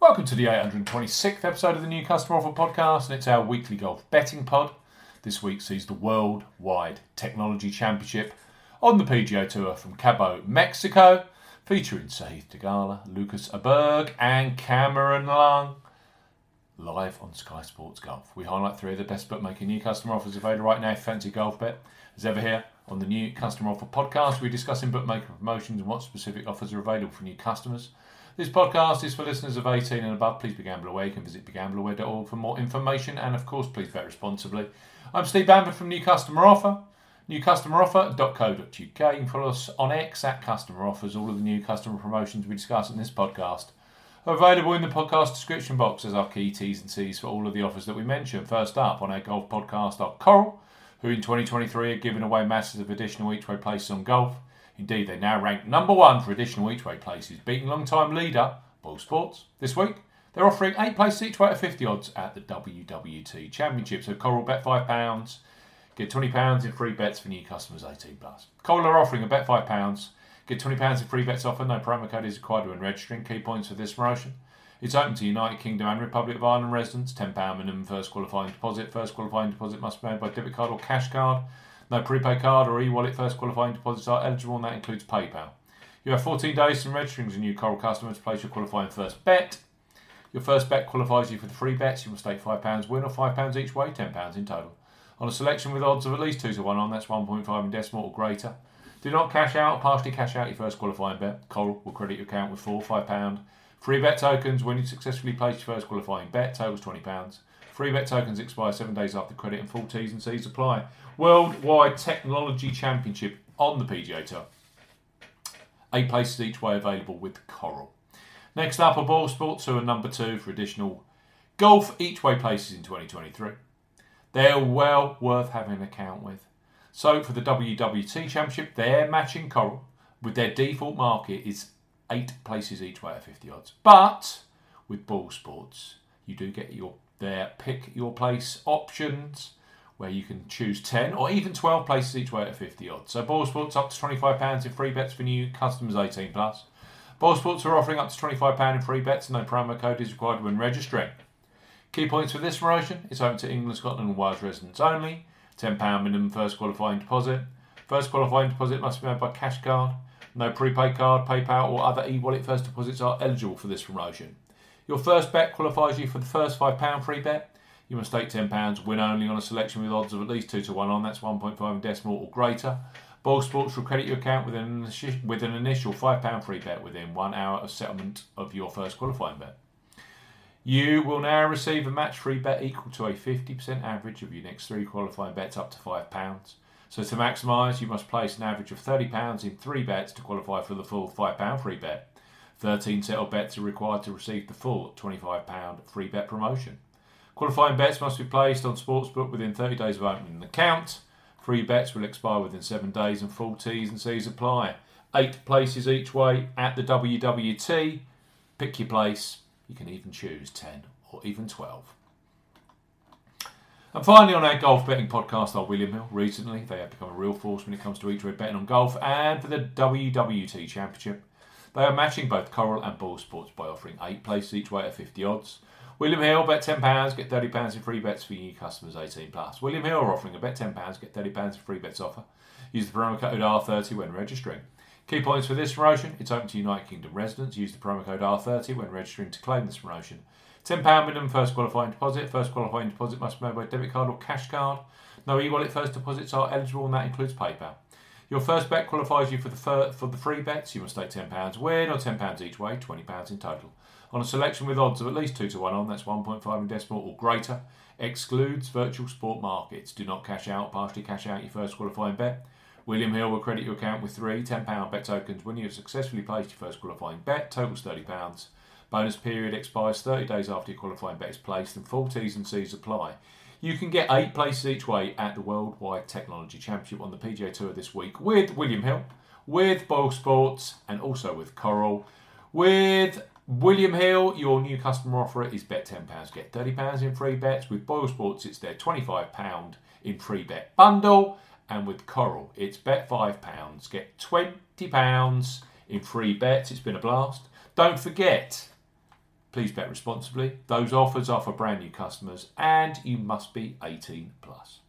Welcome to the 826th episode of the New Customer Offer Podcast, and it's our weekly golf betting pod. This week sees the Worldwide Technology Championship on the PGA Tour from Cabo, Mexico, featuring Sahith Theegala, Lucas Aberg, and Cameron Lung. Live on Sky Sports Golf. We highlight three of the best bookmaking new customer offers available right now. Fancy golf bet. As ever here on the New Customer Offer Podcast, we're discussing bookmaker promotions and what specific offers are available for new customers. This podcast is for listeners of 18 and above. Please be gamble aware. You can visit begambleaware.org for more information. And of course, please bet responsibly. I'm Steve Bamford from New Customer Offer. Newcustomeroffer.co.uk. You can follow us on X at Customer Offers. All of the new customer promotions we discuss in this podcast are available in the podcast description box as our key T's and C's for all of the offers that we mention. First up on our golf podcast Coral, who in 2023 are giving away masses of additional each way places on golf. Indeed, they now rank number one for additional each way places, beating long-time leader Boyle Sports. This week, they're offering eight places each way at 50 odds at the WWT Championship. So Coral bet £5, get £20 in free bets for new customers 18 plus. Coral are offering a bet £5, get £20 in free bets offer. No promo code is required when registering. Key points for this promotion. It's open to United Kingdom and Republic of Ireland residents. £10 minimum first qualifying deposit. First qualifying deposit must be made by debit card or cash card. No prepaid card or e-wallet first qualifying deposits are eligible and that includes PayPal. You have 14 days from registering as a new Coral customer to place your qualifying first bet. Your first bet qualifies you for the free bets. You must stake £5 win or £5 each way, £10 in total. On a selection with odds of at least 2 to 1 on, that's 1.5 in decimal or greater. Do not cash out partially cash out your first qualifying bet. Coral will credit your account with four or £5 free bet tokens when you successfully place your first qualifying bet, totals £20. Free bet tokens expire seven days after credit and full T's and C's apply. Worldwide Technology Championship on the PGA Tour. Eight places each way available with Coral. Next up are Boyle Sports, who are number two for additional golf each way places in 2023. They're well worth having an account with. So for the WWT Championship, they're matching Coral with their default market is eight places each way at 50 odds. But with Boyle Sports, you do get your their pick your place options where you can choose 10 or even 12 places each way at 50 odds. So Boyle Sports up to £25 in free bets for new customers 18 plus. Boyle Sports are offering up to £25 in free bets. and No promo code is required when registering. Key points for this promotion it's open to England, Scotland, and Wales residents only. £10 minimum first qualifying deposit. First qualifying deposit must be made by cash card. No prepaid card, PayPal, or other e wallet first deposits are eligible for this promotion. Your first bet qualifies you for the first £5 free bet. You must stake £10, win only on a selection with odds of at least 2 to 1 on, that's 1.5 decimal or greater. Boyle Sports will credit your account with an, with an initial £5 free bet within one hour of settlement of your first qualifying bet. You will now receive a match free bet equal to a 50% average of your next three qualifying bets up to £5. So to maximise, you must place an average of £30 in three bets to qualify for the full £5 free bet. 13 settled bets are required to receive the full £25 free bet promotion. Qualifying bets must be placed on Sportsbook within 30 days of opening an account. Free bets will expire within 7 days and full T's and C's apply. 8 places each way at the WWT. Pick your place. You can even choose 10 or even 12. And finally, on our golf betting podcast are William Hill. Recently, they have become a real force when it comes to each way betting on golf and for the WWT Championship. They are matching both Coral and Boyle Sports by offering eight places each way at 50 odds. William Hill, bet £10, get £30 in free bets for new customers 18 plus. William Hill are offering a bet £10, get £30 in free bets offer. Use the promo code R30 when registering. Key points for this promotion it's open to United Kingdom residents. Use the promo code R30 when registering to claim this promotion. £10 minimum first qualifying deposit. First qualifying deposit must be made by debit card or cash card. No e wallet first deposits are eligible, and that includes PayPal. Your first bet qualifies you for the fir- for the free bets. You must stake £10 win or £10 each way, £20 in total. On a selection with odds of at least 2 to 1 on, that's 1.5 in decimal or greater, excludes virtual sport markets. Do not cash out, partially cash out your first qualifying bet. William Hill will credit your account with three £10 bet tokens when you have successfully placed your first qualifying bet, totals £30. Bonus period expires 30 days after your qualifying bet is placed and full T's and C's apply. You can get eight places each way at the Worldwide Technology Championship on the PGA Tour this week with William Hill, with Boyle Sports, and also with Coral. With William Hill, your new customer offer is bet £10, get £30 in free bets. With Boyle Sports, it's their £25 in free bet bundle. And with Coral, it's bet £5, get £20 in free bets. It's been a blast. Don't forget, Please bet responsibly. Those offers are for brand new customers and you must be 18 plus.